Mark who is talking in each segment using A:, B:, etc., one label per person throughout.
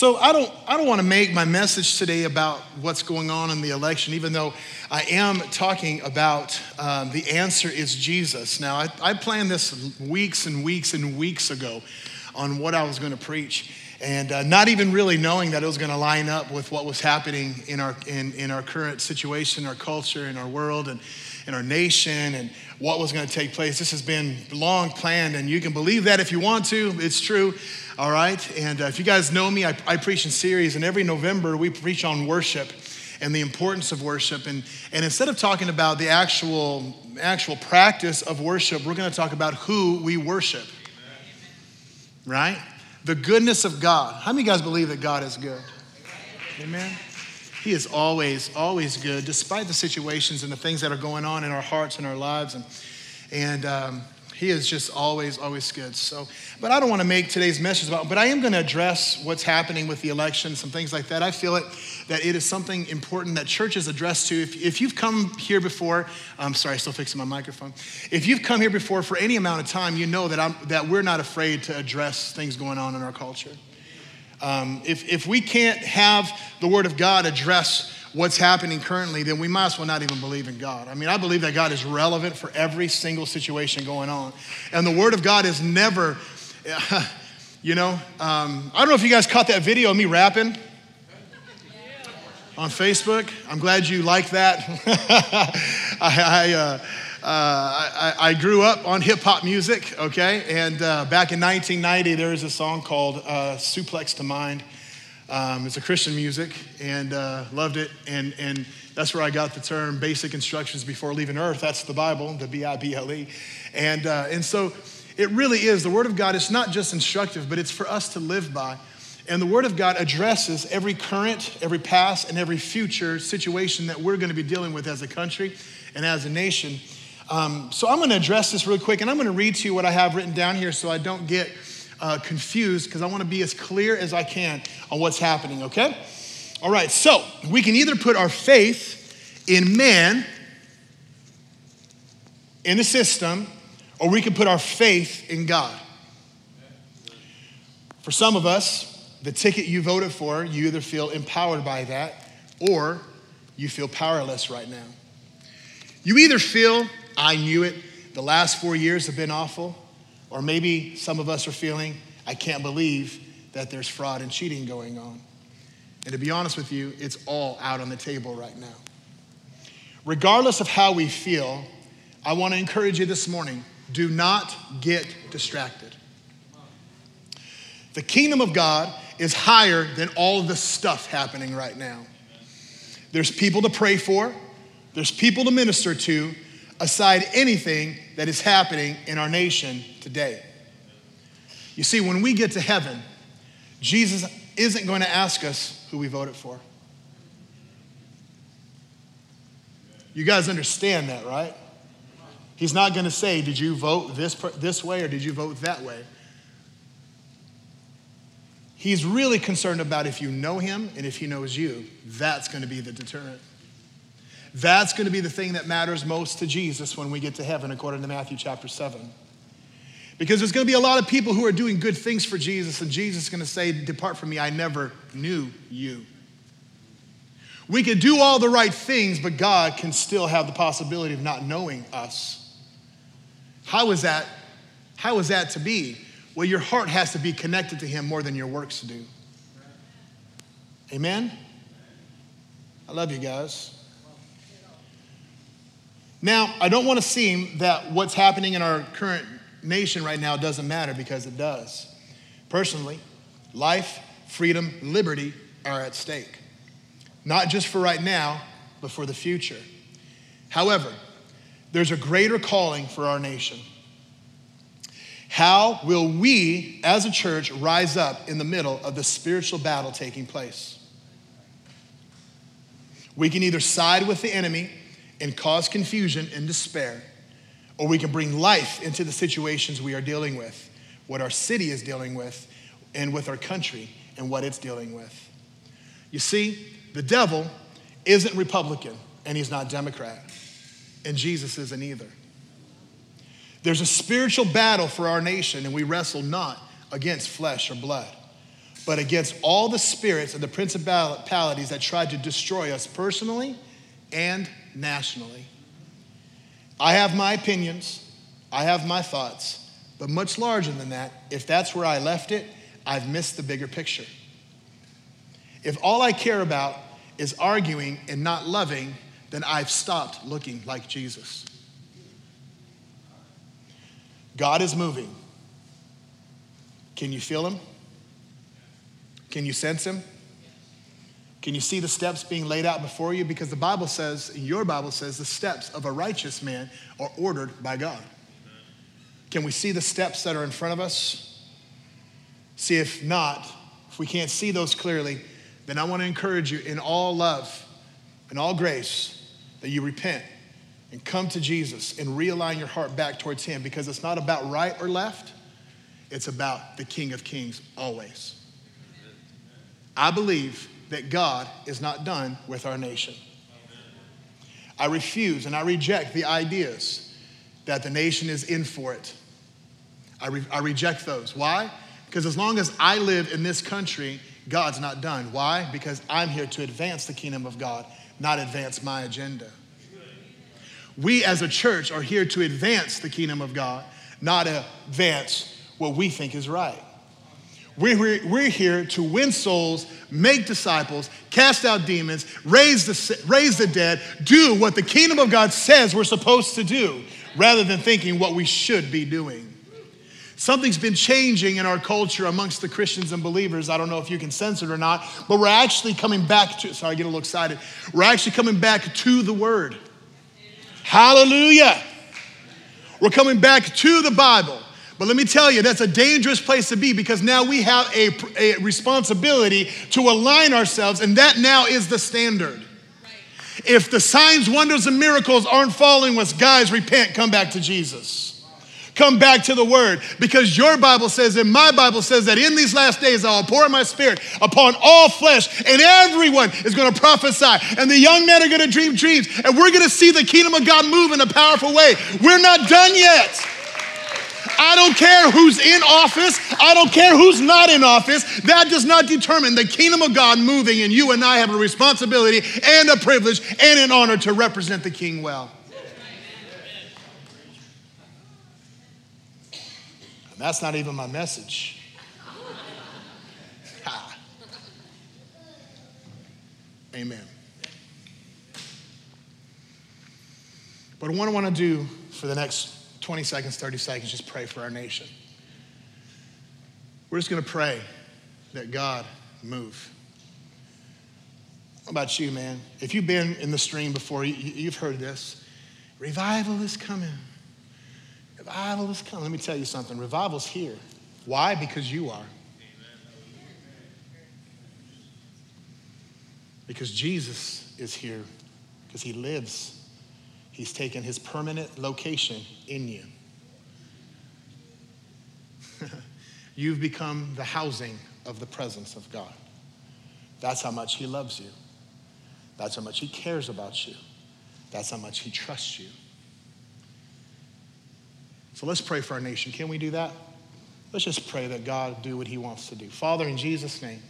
A: So I don't, I don't want to make my message today about what's going on in the election, even though I am talking about um, the answer is Jesus. Now, I, I planned this weeks and weeks and weeks ago on what I was going to preach and uh, not even really knowing that it was going to line up with what was happening in our, in, in our current situation, our culture, in our world, and our nation, and what was going to take place. This has been long planned, and you can believe that if you want to. It's true, all right? And uh, if you guys know me, I, I preach in series, and every November we preach on worship and the importance of worship. And, and instead of talking about the actual, actual practice of worship, we're going to talk about who we worship, right? the goodness of God. How many guys believe that God is good? Amen. He is always, always good, despite the situations and the things that are going on in our hearts and our lives. And, and um, he is just always, always good. So, but I don't want to make today's message about, but I am going to address what's happening with the election, some things like that. I feel it that it is something important that churches address to. If, if you've come here before, I'm sorry, still fixing my microphone. If you've come here before for any amount of time, you know that, I'm, that we're not afraid to address things going on in our culture. Um, if, if we can't have the Word of God address what's happening currently, then we might as well not even believe in God. I mean, I believe that God is relevant for every single situation going on. And the Word of God is never, you know, um, I don't know if you guys caught that video of me rapping on Facebook. I'm glad you like that. I, I, uh, I, I, grew up on hip hop music, okay? And uh, back in 1990, there was a song called uh, Suplex to Mind. Um, it's a Christian music and uh, loved it. And, and that's where I got the term basic instructions before leaving earth. That's the Bible, the B I B L E. And, uh, and so it really is. The Word of God is not just instructive, but it's for us to live by. And the Word of God addresses every current, every past, and every future situation that we're going to be dealing with as a country and as a nation. Um, so I'm going to address this really quick, and I'm going to read to you what I have written down here so I don't get uh, confused because I want to be as clear as I can on what's happening, okay? All right, so we can either put our faith in man, in the system, or we can put our faith in God. For some of us, the ticket you voted for, you either feel empowered by that or you feel powerless right now. You either feel, I knew it, the last four years have been awful, or maybe some of us are feeling, I can't believe that there's fraud and cheating going on. And to be honest with you, it's all out on the table right now. Regardless of how we feel, I want to encourage you this morning do not get distracted. The kingdom of God is higher than all the stuff happening right now. There's people to pray for, there's people to minister to, aside anything that is happening in our nation today. You see, when we get to heaven, Jesus isn't going to ask us who we voted for. You guys understand that, right? He's not going to say, Did you vote this, this way or did you vote that way? He's really concerned about if you know him and if he knows you. That's going to be the deterrent. That's going to be the thing that matters most to Jesus when we get to heaven, according to Matthew chapter 7. Because there's going to be a lot of people who are doing good things for Jesus, and Jesus is going to say, Depart from me, I never knew you. We can do all the right things, but God can still have the possibility of not knowing us. How is that? How is that to be? Well, your heart has to be connected to Him more than your works do. Amen? I love you guys. Now, I don't want to seem that what's happening in our current nation right now doesn't matter because it does. Personally, life, freedom, liberty are at stake. Not just for right now, but for the future. However, there's a greater calling for our nation. How will we as a church rise up in the middle of the spiritual battle taking place? We can either side with the enemy and cause confusion and despair, or we can bring life into the situations we are dealing with, what our city is dealing with, and with our country and what it's dealing with. You see, the devil isn't Republican and he's not Democrat, and Jesus isn't either. There's a spiritual battle for our nation, and we wrestle not against flesh or blood, but against all the spirits and the principalities that tried to destroy us personally and nationally. I have my opinions, I have my thoughts, but much larger than that, if that's where I left it, I've missed the bigger picture. If all I care about is arguing and not loving, then I've stopped looking like Jesus. God is moving. Can you feel him? Can you sense him? Can you see the steps being laid out before you? Because the Bible says, your Bible says, the steps of a righteous man are ordered by God. Can we see the steps that are in front of us? See, if not, if we can't see those clearly, then I want to encourage you in all love and all grace that you repent and come to Jesus and realign your heart back towards Him because it's not about right or left, it's about the King of Kings always. I believe that God is not done with our nation. I refuse and I reject the ideas that the nation is in for it. I, re- I reject those. Why? Because as long as I live in this country, God's not done. Why? Because I'm here to advance the kingdom of God, not advance my agenda. We as a church are here to advance the kingdom of God, not advance what we think is right. We're, we're here to win souls, make disciples, cast out demons, raise the, raise the dead, do what the kingdom of God says we're supposed to do, rather than thinking what we should be doing. Something's been changing in our culture amongst the Christians and believers. I don't know if you can sense it or not, but we're actually coming back to, sorry, I get a little excited. We're actually coming back to the Word. Hallelujah. We're coming back to the Bible. But let me tell you, that's a dangerous place to be because now we have a, a responsibility to align ourselves, and that now is the standard. If the signs, wonders, and miracles aren't following us, guys, repent, come back to Jesus. Come back to the word because your Bible says, and my Bible says that in these last days I will pour my spirit upon all flesh, and everyone is going to prophesy, and the young men are going to dream dreams, and we're going to see the kingdom of God move in a powerful way. We're not done yet. I don't care who's in office. I don't care who's not in office. That does not determine the kingdom of God moving, and you and I have a responsibility and a privilege and an honor to represent the king well. And that's not even my message. Amen. But what I want to do for the next 20 seconds, 30 seconds, just pray for our nation. We're just going to pray that God move. How about you, man? If you've been in the stream before, you've heard this. Revival is coming. Revival is coming. Let me tell you something. Revival's here. Why? Because you are. Because Jesus is here, because he lives He's taken his permanent location in you. You've become the housing of the presence of God. That's how much he loves you. That's how much he cares about you. That's how much he trusts you. So let's pray for our nation. Can we do that? Let's just pray that God do what he wants to do. Father, in Jesus' name,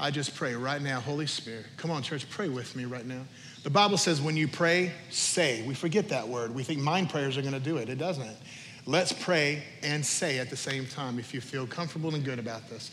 A: I just pray right now, Holy Spirit. Come on, church, pray with me right now. The Bible says when you pray, say. We forget that word. We think mind prayers are going to do it. It doesn't. Let's pray and say at the same time if you feel comfortable and good about this.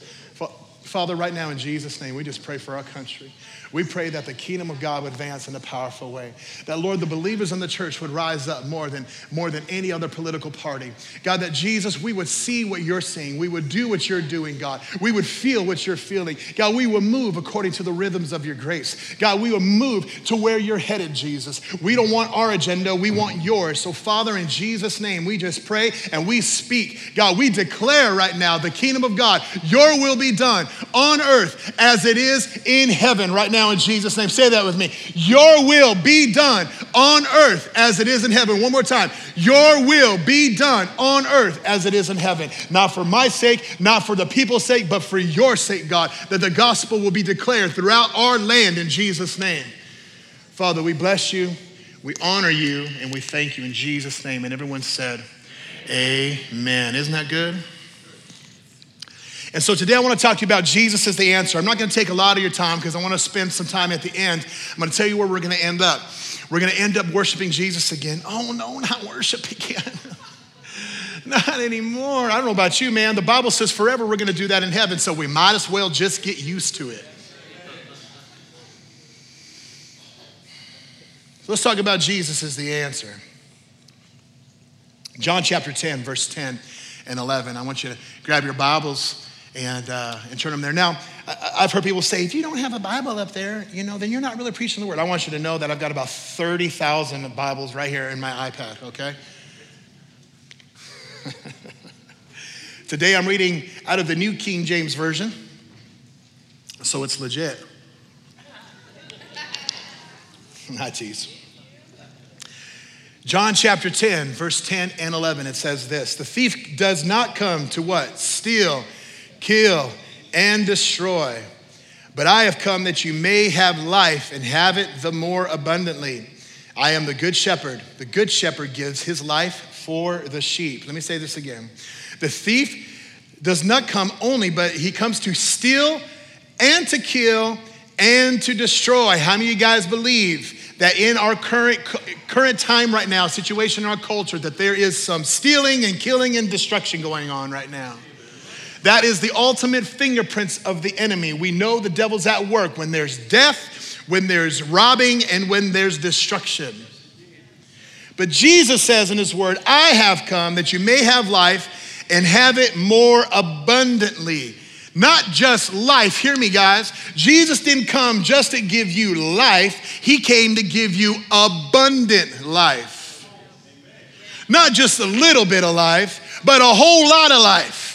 A: Father, right now in Jesus' name, we just pray for our country. We pray that the kingdom of God would advance in a powerful way. That, Lord, the believers in the church would rise up more than, more than any other political party. God, that Jesus, we would see what you're seeing. We would do what you're doing, God. We would feel what you're feeling. God, we would move according to the rhythms of your grace. God, we would move to where you're headed, Jesus. We don't want our agenda, we want yours. So, Father, in Jesus' name, we just pray and we speak. God, we declare right now the kingdom of God, your will be done on earth as it is in heaven right now in Jesus' name. Say that with me. Your will be done on earth as it is in heaven. One more time. Your will be done on earth as it is in heaven. Not for my sake, not for the people's sake, but for your sake, God, that the gospel will be declared throughout our land in Jesus' name. Father, we bless you, we honor you, and we thank you in Jesus' name. And everyone said, Amen. Isn't that good? And so today I want to talk to you about Jesus as the answer. I'm not going to take a lot of your time because I want to spend some time at the end. I'm going to tell you where we're going to end up. We're going to end up worshiping Jesus again. Oh, no, not worship again. not anymore. I don't know about you, man. The Bible says forever we're going to do that in heaven, so we might as well just get used to it. So let's talk about Jesus as the answer. John chapter 10, verse 10 and 11. I want you to grab your Bibles and, uh, and turn them there. Now, I've heard people say, if you don't have a Bible up there, you know, then you're not really preaching the word. I want you to know that I've got about 30,000 Bibles right here in my iPad, okay? Today I'm reading out of the New King James Version, so it's legit. Not tease. John chapter 10, verse 10 and 11, it says this The thief does not come to what? Steal, kill, and destroy. But I have come that you may have life and have it the more abundantly. I am the good shepherd. The good shepherd gives his life for the sheep. Let me say this again. The thief does not come only, but he comes to steal and to kill and to destroy. How many of you guys believe that in our current, current time right now, situation in our culture, that there is some stealing and killing and destruction going on right now. That is the ultimate fingerprints of the enemy. We know the devil's at work when there's death, when there's robbing, and when there's destruction. But Jesus says in his word, I have come that you may have life and have it more abundantly. Not just life. Hear me, guys. Jesus didn't come just to give you life, He came to give you abundant life. Not just a little bit of life, but a whole lot of life.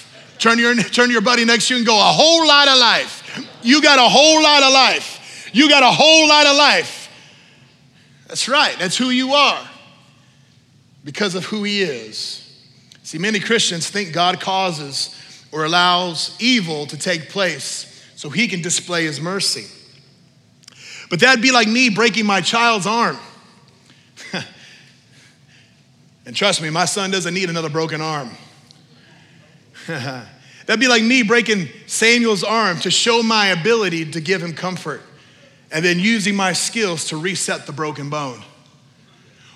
A: Turn your, turn your buddy next to you and go, A whole lot of life. You got a whole lot of life. You got a whole lot of life. That's right, that's who you are because of who He is. See, many Christians think God causes or allows evil to take place so he can display his mercy. But that'd be like me breaking my child's arm. and trust me, my son doesn't need another broken arm. That'd be like me breaking Samuel's arm to show my ability to give him comfort and then using my skills to reset the broken bone.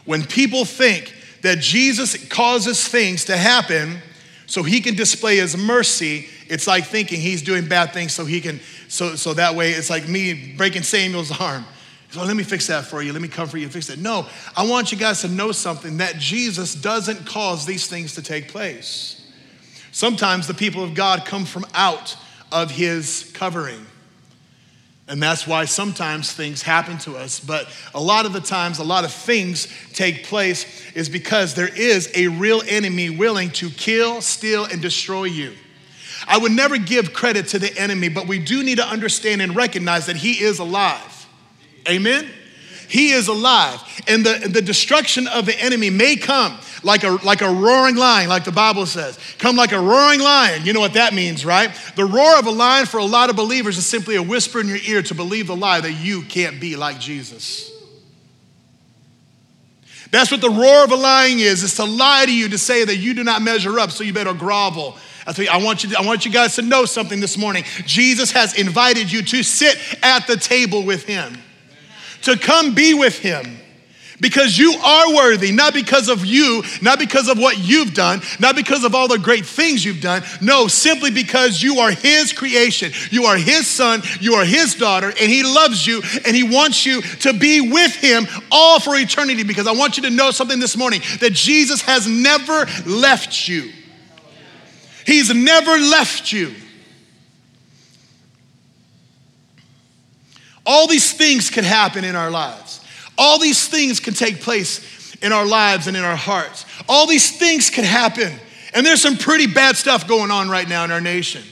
A: When people think that Jesus causes things to happen so he can display his mercy it's like thinking he's doing bad things so he can so so that way it's like me breaking samuel's arm. So let me fix that for you. Let me comfort you and fix it no i want you guys to know something that jesus doesn't cause these things to take place sometimes the people of god come from out of his covering and that's why sometimes things happen to us. But a lot of the times, a lot of things take place is because there is a real enemy willing to kill, steal, and destroy you. I would never give credit to the enemy, but we do need to understand and recognize that he is alive. Amen? He is alive. And the, the destruction of the enemy may come like a, like a roaring lion, like the Bible says. Come like a roaring lion. You know what that means, right? The roar of a lion for a lot of believers is simply a whisper in your ear to believe the lie that you can't be like Jesus. That's what the roar of a lion is. It's to lie to you to say that you do not measure up, so you better grovel. I want you. To, I want you guys to know something this morning. Jesus has invited you to sit at the table with Him to come be with him because you are worthy, not because of you, not because of what you've done, not because of all the great things you've done. No, simply because you are His creation. You are His son, you are His daughter, and He loves you and He wants you to be with Him all for eternity. Because I want you to know something this morning that Jesus has never left you, He's never left you. All these things can happen in our lives. All these things can take place in our lives and in our hearts. All these things can happen. And there's some pretty bad stuff going on right now in our nation.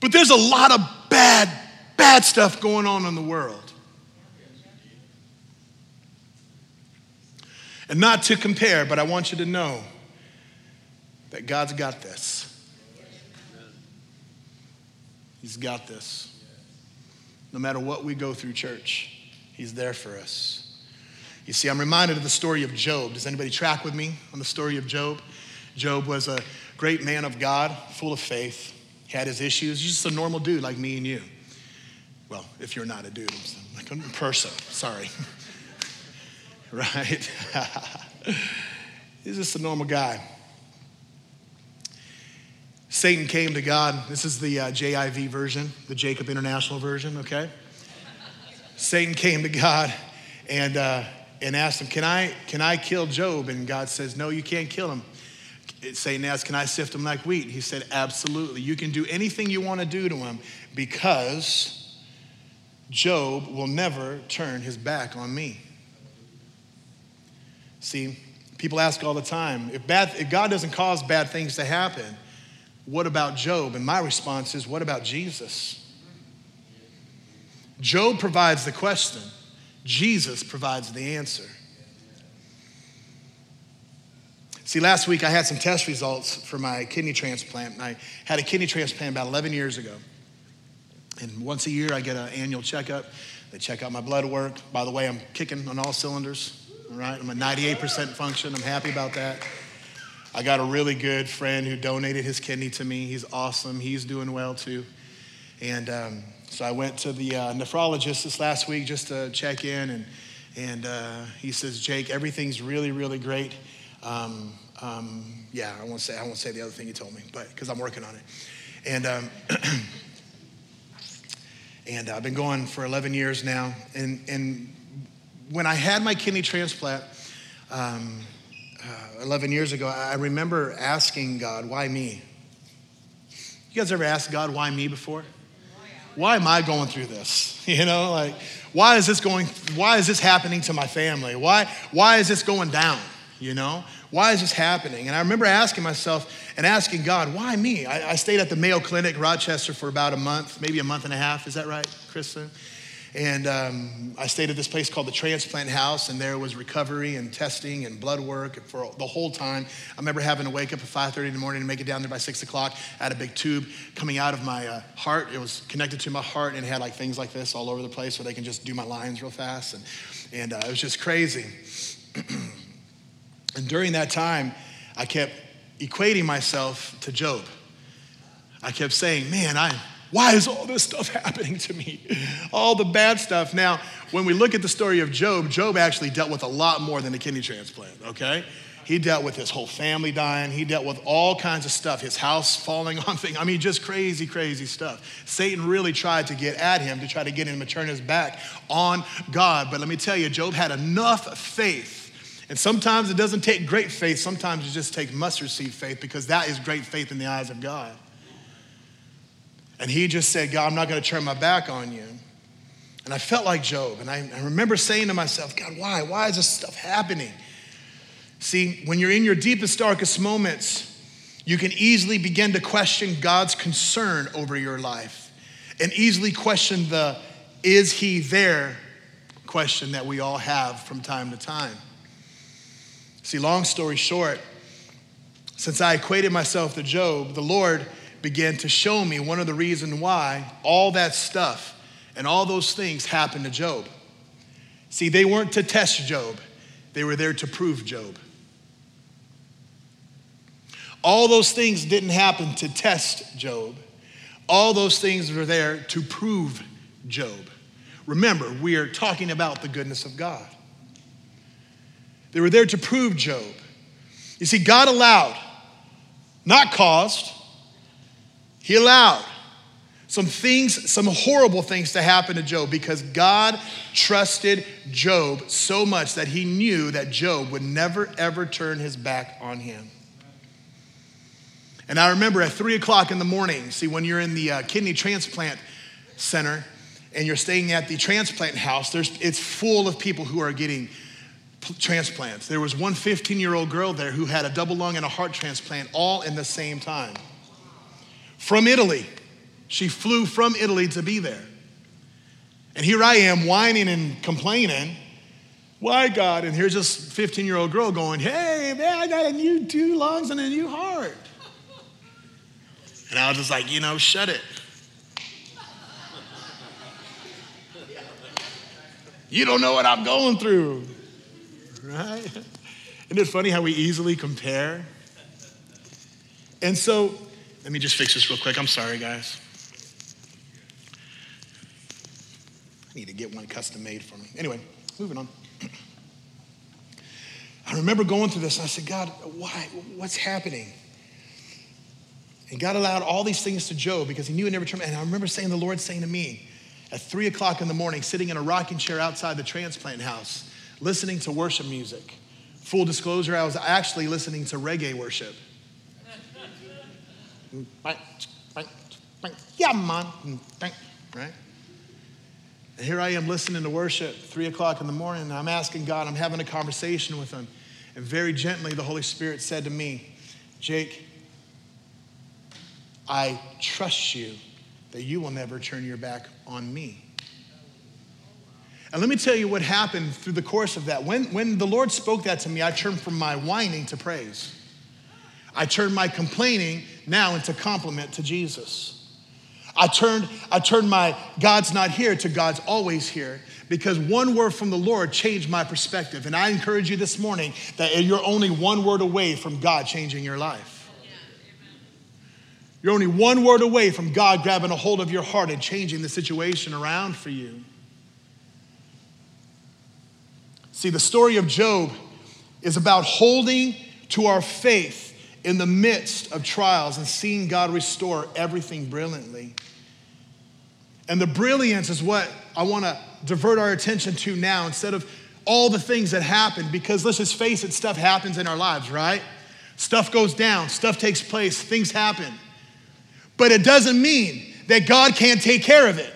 A: But there's a lot of bad, bad stuff going on in the world. And not to compare, but I want you to know that God's got this. He's got this. No matter what we go through, church, He's there for us. You see, I'm reminded of the story of Job. Does anybody track with me on the story of Job? Job was a great man of God, full of faith, he had his issues. He's just a normal dude like me and you. Well, if you're not a dude, like a person, sorry. right? He's just a normal guy. Satan came to God. This is the uh, JIV version, the Jacob International version, okay? Satan came to God and, uh, and asked him, can I, can I kill Job? And God says, No, you can't kill him. Satan asked, Can I sift him like wheat? He said, Absolutely. You can do anything you want to do to him because Job will never turn his back on me. See, people ask all the time if, bad, if God doesn't cause bad things to happen, what about Job? And my response is, What about Jesus? Job provides the question, Jesus provides the answer. See, last week I had some test results for my kidney transplant. I had a kidney transplant about 11 years ago. And once a year I get an annual checkup. They check out my blood work. By the way, I'm kicking on all cylinders, all right? I'm a 98% function. I'm happy about that. I got a really good friend who donated his kidney to me. He's awesome. He's doing well too. And um, so I went to the uh, nephrologist this last week just to check in. And, and uh, he says, Jake, everything's really, really great. Um, um, yeah, I won't say I won't say the other thing he told me, but because I'm working on it, and um, and I've been going for 11 years now. And and when I had my kidney transplant um, Uh, 11 years ago, I remember asking God, "Why me?" You guys ever asked God, "Why me?" before? Why am I going through this? You know, like, why is this going? Why is this happening to my family? Why why is this going down? you know? Why is this happening? And I remember asking myself and asking God, why me? I, I, stayed at the Mayo Clinic, Rochester, for about a month, maybe a month and a half. Is that right, Kristen? And um, I stayed at this place called the Transplant House, and there was recovery and testing and blood work for the whole time. I remember having to wake up at 5:30 in the morning and make it down there by 6 o'clock. I had a big tube coming out of my uh, heart. It was connected to my heart, and it had like things like this all over the place, where they can just do my lines real fast, and and uh, it was just crazy. And during that time, I kept equating myself to Job. I kept saying, man, I, why is all this stuff happening to me? All the bad stuff. Now, when we look at the story of Job, Job actually dealt with a lot more than a kidney transplant, okay? He dealt with his whole family dying. He dealt with all kinds of stuff, his house falling on things. I mean, just crazy, crazy stuff. Satan really tried to get at him to try to get him to turn his back on God. But let me tell you, Job had enough faith and sometimes it doesn't take great faith, sometimes it just takes mustard seed faith because that is great faith in the eyes of God. And he just said, God, I'm not going to turn my back on you. And I felt like Job. And I, I remember saying to myself, God, why? Why is this stuff happening? See, when you're in your deepest, darkest moments, you can easily begin to question God's concern over your life and easily question the is he there question that we all have from time to time. See, long story short, since I equated myself to Job, the Lord began to show me one of the reasons why all that stuff and all those things happened to Job. See, they weren't to test Job, they were there to prove Job. All those things didn't happen to test Job. All those things were there to prove Job. Remember, we are talking about the goodness of God. They were there to prove Job. You see, God allowed, not caused, He allowed some things, some horrible things to happen to Job because God trusted Job so much that he knew that Job would never, ever turn his back on him. And I remember at three o'clock in the morning, see, when you're in the uh, kidney transplant center and you're staying at the transplant house, there's, it's full of people who are getting transplants. There was one 15 year old girl there who had a double lung and a heart transplant all in the same time. From Italy. She flew from Italy to be there. And here I am whining and complaining. Why, God? And here's this 15 year old girl going, Hey, man, I got a new two lungs and a new heart. And I was just like, You know, shut it. You don't know what I'm going through. right? Isn't it funny how we easily compare? And so, let me just fix this real quick. I'm sorry, guys. I need to get one custom made for me. Anyway, moving on. I remember going through this and I said, God, why? What's happening? And God allowed all these things to Job because he knew he never turned. And I remember saying, the Lord saying to me at three o'clock in the morning, sitting in a rocking chair outside the transplant house, listening to worship music. Full disclosure, I was actually listening to reggae worship. Yeah, man. Right? And here I am listening to worship, three o'clock in the morning, I'm asking God, I'm having a conversation with Him. And very gently, the Holy Spirit said to me, Jake, I trust you that you will never turn your back on me. And let me tell you what happened through the course of that. When, when the Lord spoke that to me, I turned from my whining to praise. I turned my complaining now into compliment to Jesus. I turned, I turned my God's not here to God's always here because one word from the Lord changed my perspective. And I encourage you this morning that you're only one word away from God changing your life. You're only one word away from God grabbing a hold of your heart and changing the situation around for you. See, the story of Job is about holding to our faith in the midst of trials and seeing God restore everything brilliantly. And the brilliance is what I want to divert our attention to now instead of all the things that happen, because let's just face it, stuff happens in our lives, right? Stuff goes down, stuff takes place, things happen. But it doesn't mean that God can't take care of it.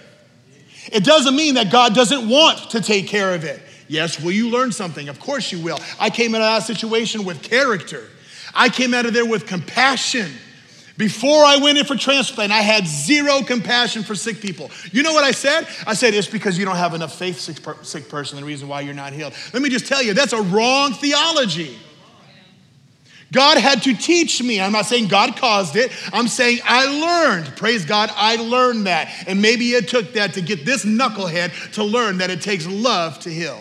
A: It doesn't mean that God doesn't want to take care of it. Yes, will you learn something? Of course you will. I came out of that situation with character. I came out of there with compassion. Before I went in for transplant, I had zero compassion for sick people. You know what I said? I said, it's because you don't have enough faith, sick, per- sick person, the reason why you're not healed. Let me just tell you, that's a wrong theology. God had to teach me. I'm not saying God caused it. I'm saying I learned. Praise God, I learned that. And maybe it took that to get this knucklehead to learn that it takes love to heal.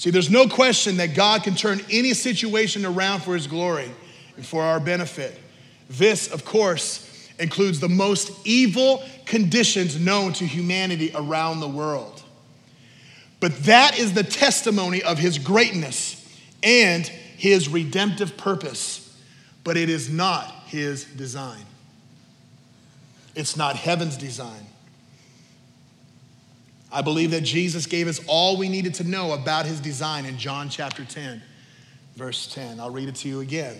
A: See, there's no question that God can turn any situation around for his glory and for our benefit. This, of course, includes the most evil conditions known to humanity around the world. But that is the testimony of his greatness and his redemptive purpose. But it is not his design, it's not heaven's design. I believe that Jesus gave us all we needed to know about his design in John chapter 10, verse 10. I'll read it to you again.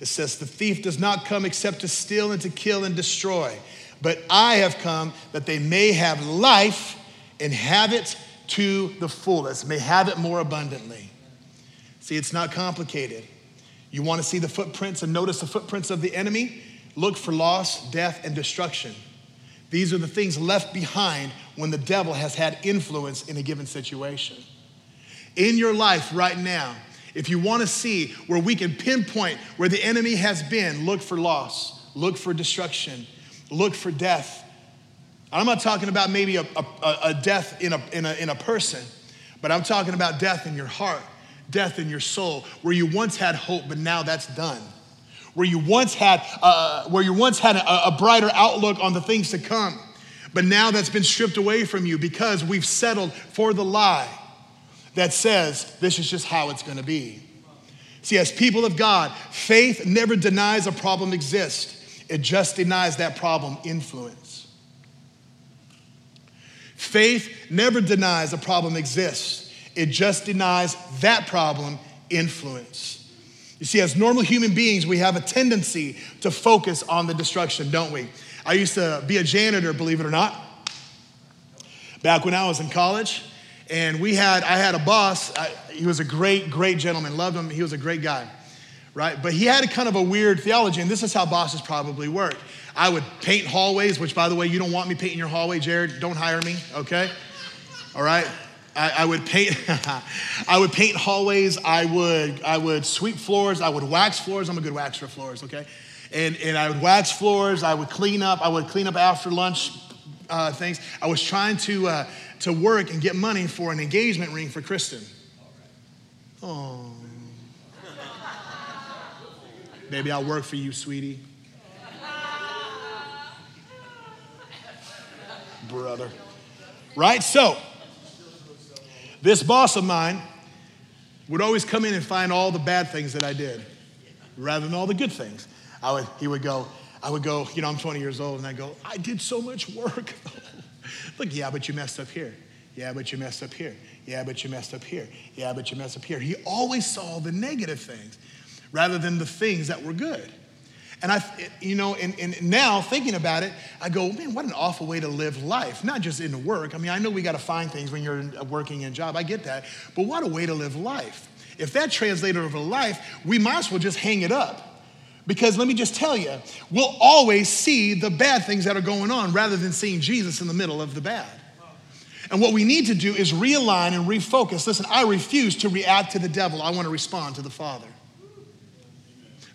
A: It says, The thief does not come except to steal and to kill and destroy, but I have come that they may have life and have it to the fullest, may have it more abundantly. See, it's not complicated. You want to see the footprints and notice the footprints of the enemy? Look for loss, death, and destruction. These are the things left behind when the devil has had influence in a given situation. In your life right now, if you want to see where we can pinpoint where the enemy has been, look for loss, look for destruction, look for death. I'm not talking about maybe a, a, a death in a, in, a, in a person, but I'm talking about death in your heart, death in your soul, where you once had hope, but now that's done where you once had, uh, where you once had a, a brighter outlook on the things to come, but now that's been stripped away from you because we've settled for the lie that says this is just how it's going to be. See, as people of God, faith never denies a problem exists. It just denies that problem influence. Faith never denies a problem exists. It just denies that problem influence. You see, as normal human beings, we have a tendency to focus on the destruction, don't we? I used to be a janitor, believe it or not, back when I was in college. And we had, I had a boss. I, he was a great, great gentleman. Loved him. He was a great guy, right? But he had a kind of a weird theology, and this is how bosses probably work. I would paint hallways, which, by the way, you don't want me painting your hallway, Jared. Don't hire me, okay? All right? I, I would paint, I would paint hallways. I would, I would sweep floors. I would wax floors. I'm a good waxer floors, okay? And, and I would wax floors. I would clean up. I would clean up after lunch uh, things. I was trying to, uh, to work and get money for an engagement ring for Kristen. Oh. Baby, I'll work for you, sweetie. Brother. Right? So, this boss of mine would always come in and find all the bad things that I did rather than all the good things. I would, he would go, I would go, you know, I'm 20 years old, and I go, I did so much work. Look, yeah, but you messed up here. Yeah, but you messed up here. Yeah, but you messed up here. Yeah, but you messed up here. He always saw the negative things rather than the things that were good. And I, you know, and, and now thinking about it, I go, man, what an awful way to live life. Not just in work. I mean, I know we got to find things when you're working in a job. I get that. But what a way to live life. If that translated over life, we might as well just hang it up. Because let me just tell you, we'll always see the bad things that are going on rather than seeing Jesus in the middle of the bad. And what we need to do is realign and refocus. Listen, I refuse to react to the devil, I want to respond to the Father.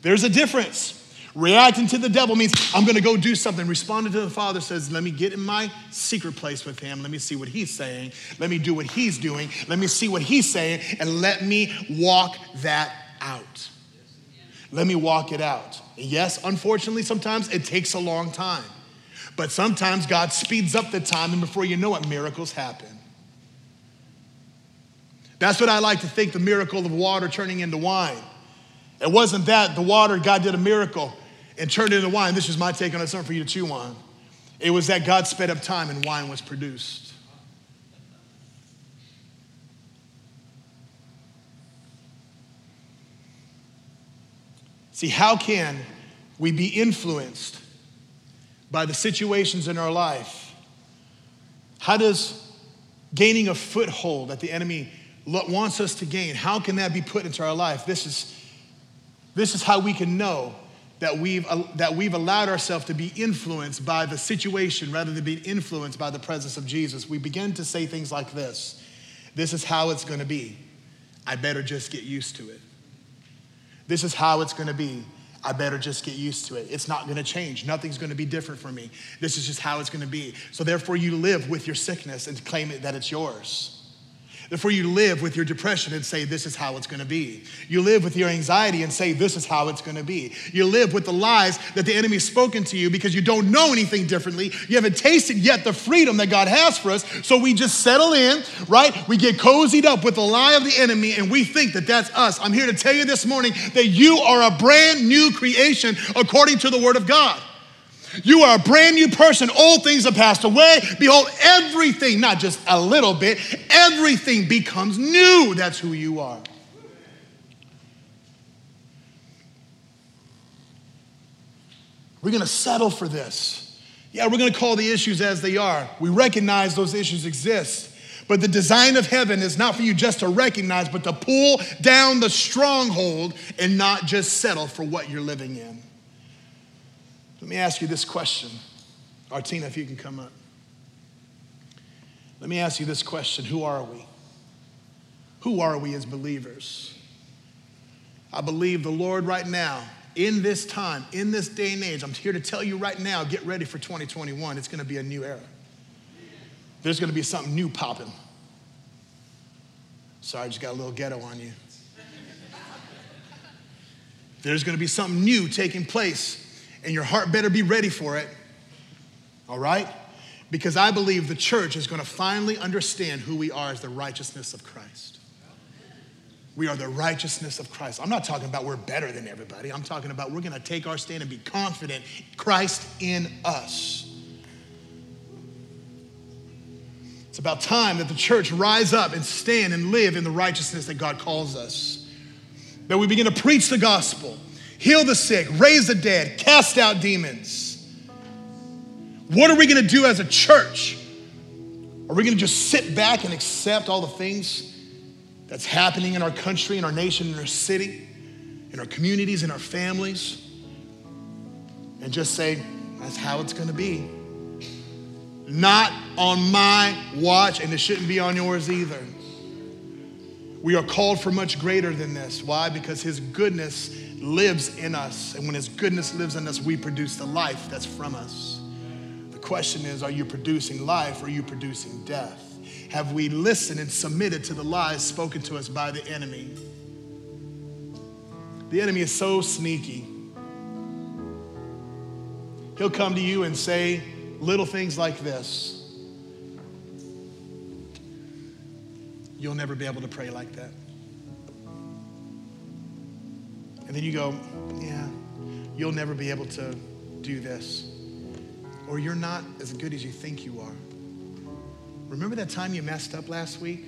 A: There's a difference. Reacting to the devil means I'm going to go do something. Responding to the Father says, Let me get in my secret place with him. Let me see what he's saying. Let me do what he's doing. Let me see what he's saying. And let me walk that out. Let me walk it out. Yes, unfortunately, sometimes it takes a long time. But sometimes God speeds up the time, and before you know it, miracles happen. That's what I like to think the miracle of water turning into wine. It wasn't that the water, God did a miracle and turned it into wine. This is my take on it, something for you to chew on. It was that God sped up time and wine was produced. See, how can we be influenced by the situations in our life? How does gaining a foothold that the enemy wants us to gain, how can that be put into our life? This is, this is how we can know that we've, uh, that we've allowed ourselves to be influenced by the situation rather than being influenced by the presence of Jesus. We begin to say things like this This is how it's gonna be. I better just get used to it. This is how it's gonna be. I better just get used to it. It's not gonna change. Nothing's gonna be different for me. This is just how it's gonna be. So, therefore, you live with your sickness and claim it that it's yours. Therefore, you live with your depression and say, This is how it's gonna be. You live with your anxiety and say, This is how it's gonna be. You live with the lies that the enemy's spoken to you because you don't know anything differently. You haven't tasted yet the freedom that God has for us. So we just settle in, right? We get cozied up with the lie of the enemy and we think that that's us. I'm here to tell you this morning that you are a brand new creation according to the word of God. You are a brand new person. Old things have passed away. Behold, everything, not just a little bit, everything becomes new. That's who you are. We're going to settle for this. Yeah, we're going to call the issues as they are. We recognize those issues exist. But the design of heaven is not for you just to recognize, but to pull down the stronghold and not just settle for what you're living in. Let me ask you this question. Artina, if you can come up. Let me ask you this question Who are we? Who are we as believers? I believe the Lord right now, in this time, in this day and age, I'm here to tell you right now get ready for 2021. It's going to be a new era. There's going to be something new popping. Sorry, I just got a little ghetto on you. There's going to be something new taking place and your heart better be ready for it. All right? Because I believe the church is going to finally understand who we are as the righteousness of Christ. We are the righteousness of Christ. I'm not talking about we're better than everybody. I'm talking about we're going to take our stand and be confident Christ in us. It's about time that the church rise up and stand and live in the righteousness that God calls us. That we begin to preach the gospel heal the sick, raise the dead, cast out demons. What are we going to do as a church? Are we going to just sit back and accept all the things that's happening in our country, in our nation, in our city, in our communities, in our families, and just say, that's how it's going to be? Not on my watch, and it shouldn't be on yours either. We are called for much greater than this. Why? Because His goodness lives in us. And when His goodness lives in us, we produce the life that's from us. The question is are you producing life or are you producing death? Have we listened and submitted to the lies spoken to us by the enemy? The enemy is so sneaky. He'll come to you and say little things like this You'll never be able to pray like that. And then you go, Yeah, you'll never be able to do this. Or you're not as good as you think you are. Remember that time you messed up last week?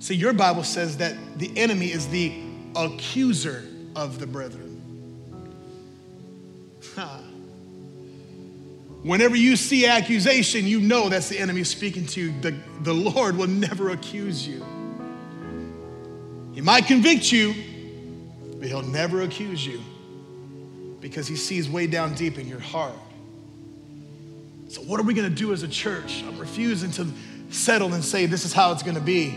A: See, your Bible says that the enemy is the accuser of the brethren. Whenever you see accusation, you know that's the enemy speaking to you. The, the Lord will never accuse you. He might convict you, but he'll never accuse you because he sees way down deep in your heart. So, what are we going to do as a church? I'm refusing to settle and say this is how it's going to be.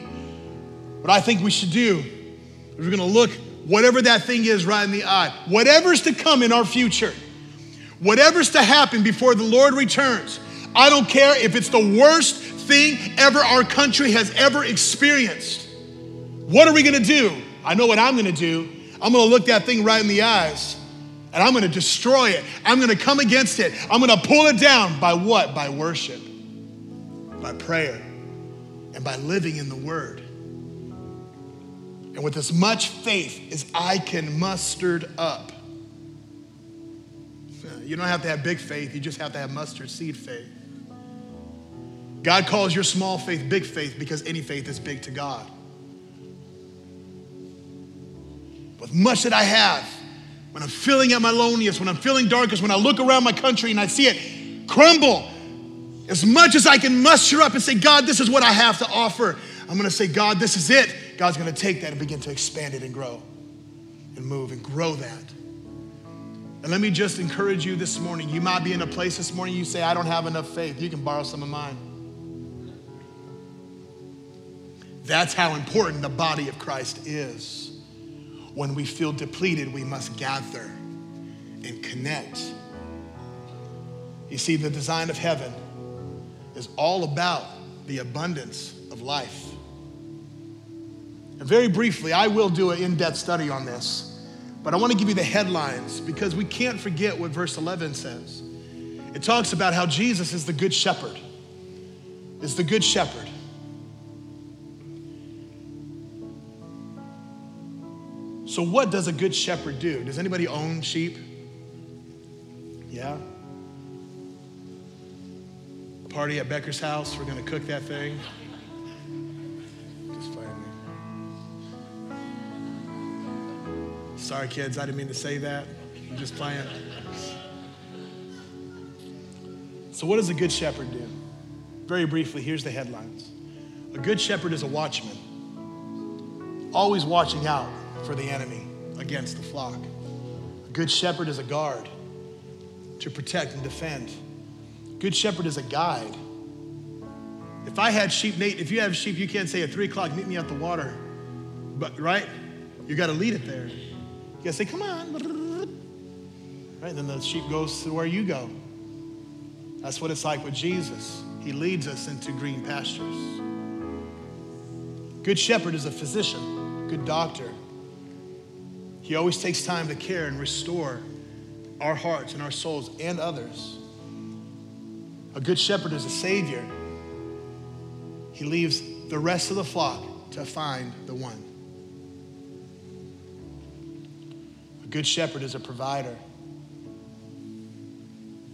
A: What I think we should do is we're going to look whatever that thing is right in the eye, whatever's to come in our future, whatever's to happen before the Lord returns. I don't care if it's the worst thing ever our country has ever experienced. What are we to do? I know what I'm to do. I'm to look that thing right in the eyes and I'm to destroy it. I'm to come against it. I'm to pull it down by what? By worship, by prayer, and by living in the Word. And with as much faith as I can mustered up. You don't have to have big faith, you just have to have mustard seed faith. God calls your small faith big faith because any faith is big to God. With much that I have, when I'm feeling at my loneliest, when I'm feeling darkest, when I look around my country and I see it crumble, as much as I can muster up and say, God, this is what I have to offer, I'm gonna say, God, this is it. God's gonna take that and begin to expand it and grow and move and grow that. And let me just encourage you this morning. You might be in a place this morning you say, I don't have enough faith. You can borrow some of mine. That's how important the body of Christ is. When we feel depleted, we must gather and connect. You see, the design of heaven is all about the abundance of life. And very briefly, I will do an in depth study on this, but I want to give you the headlines because we can't forget what verse 11 says. It talks about how Jesus is the good shepherd, is the good shepherd. So, what does a good shepherd do? Does anybody own sheep? Yeah? Party at Becker's house, we're gonna cook that thing. Sorry, kids, I didn't mean to say that. I'm just playing. So, what does a good shepherd do? Very briefly, here's the headlines A good shepherd is a watchman, always watching out for the enemy against the flock. A good shepherd is a guard to protect and defend. Good shepherd is a guide. If I had sheep, Nate, if you have sheep, you can't say at three o'clock, meet me at the water. But right? You got to lead it there. You got to say, come on. Right? Then the sheep goes to where you go. That's what it's like with Jesus. He leads us into green pastures. Good shepherd is a physician, good doctor, he always takes time to care and restore our hearts and our souls and others. A good shepherd is a savior. He leaves the rest of the flock to find the one. Good shepherd is a provider.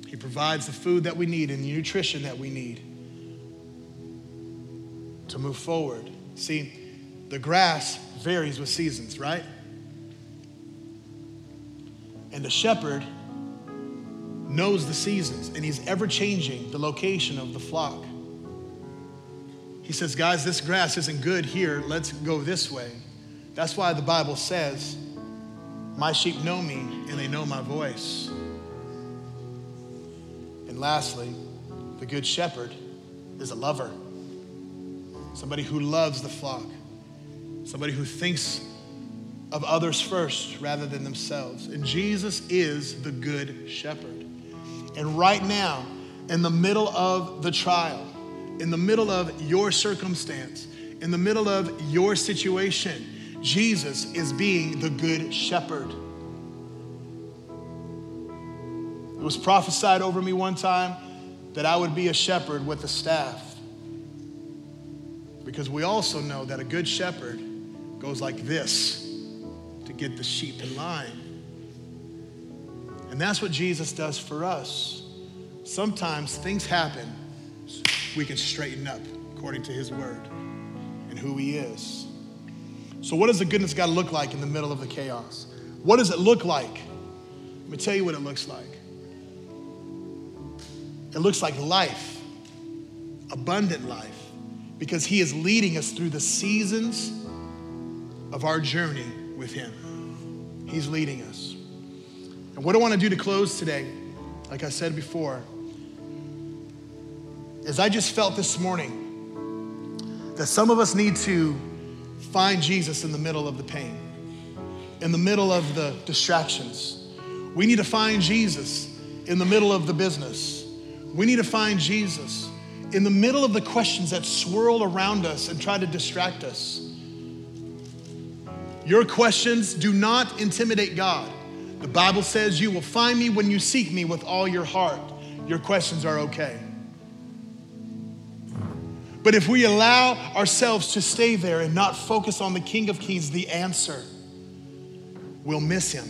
A: He provides the food that we need and the nutrition that we need to move forward. See, the grass varies with seasons, right? And the shepherd knows the seasons and he's ever changing the location of the flock. He says, Guys, this grass isn't good here. Let's go this way. That's why the Bible says, My sheep know me and they know my voice. And lastly, the good shepherd is a lover, somebody who loves the flock, somebody who thinks of others first rather than themselves. And Jesus is the good shepherd. And right now, in the middle of the trial, in the middle of your circumstance, in the middle of your situation, Jesus is being the good shepherd. It was prophesied over me one time that I would be a shepherd with a staff. Because we also know that a good shepherd goes like this to get the sheep in line. And that's what Jesus does for us. Sometimes things happen, we can straighten up according to his word and who he is. So, what does the goodness of God look like in the middle of the chaos? What does it look like? Let me tell you what it looks like. It looks like life, abundant life, because He is leading us through the seasons of our journey with Him. He's leading us. And what I want to do to close today, like I said before, is I just felt this morning that some of us need to find Jesus in the middle of the pain, in the middle of the distractions. We need to find Jesus in the middle of the business. We need to find Jesus in the middle of the questions that swirl around us and try to distract us. Your questions do not intimidate God. The Bible says you will find me when you seek me with all your heart. Your questions are okay. But if we allow ourselves to stay there and not focus on the King of Kings, the answer, we'll miss him.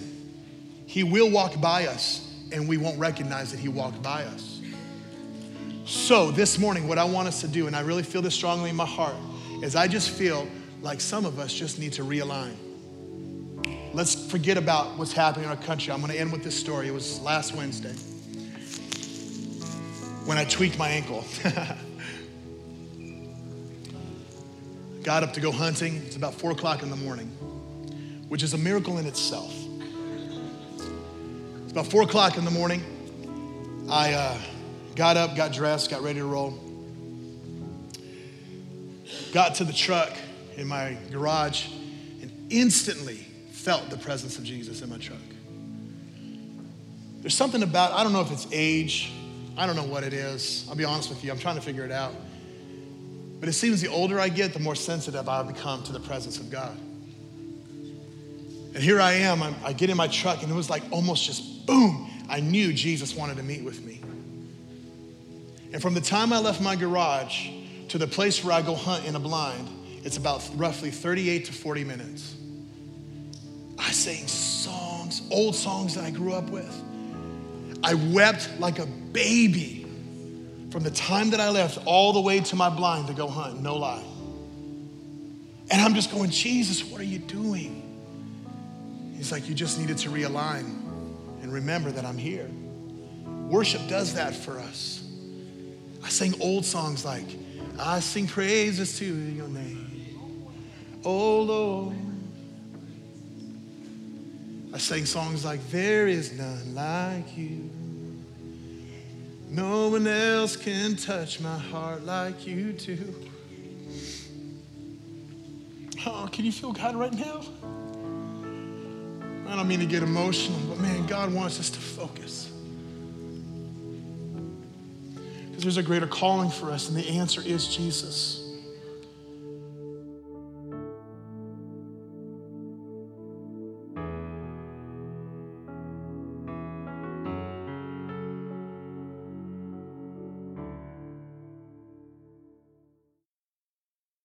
A: He will walk by us and we won't recognize that he walked by us. So, this morning, what I want us to do, and I really feel this strongly in my heart, is I just feel like some of us just need to realign. Let's forget about what's happening in our country. I'm going to end with this story. It was last Wednesday when I tweaked my ankle. got up to go hunting. It's about four o'clock in the morning, which is a miracle in itself. It's about four o'clock in the morning. I uh, got up, got dressed, got ready to roll. Got to the truck in my garage and instantly felt the presence of Jesus in my truck. There's something about, I don't know if it's age, I don't know what it is. I'll be honest with you, I'm trying to figure it out. But it seems the older I get, the more sensitive I become to the presence of God. And here I am, I'm, i get in my truck, and it was like almost just boom. I knew Jesus wanted to meet with me. And from the time I left my garage to the place where I go hunt in a blind, it's about roughly 38 to 40 minutes. I sang songs, old songs that I grew up with. I wept like a baby from the time that I left all the way to my blind to go hunt, no lie. And I'm just going, Jesus, what are you doing? He's like, You just needed to realign and remember that I'm here. Worship does that for us. I sing old songs like, I sing praises to your name, oh Lord. I sang songs like, There is none like you. No one else can touch my heart like you do. Oh, can you feel God right now? I don't mean to get emotional, but man, God wants us to focus. Because there's a greater calling for us, and the answer is Jesus.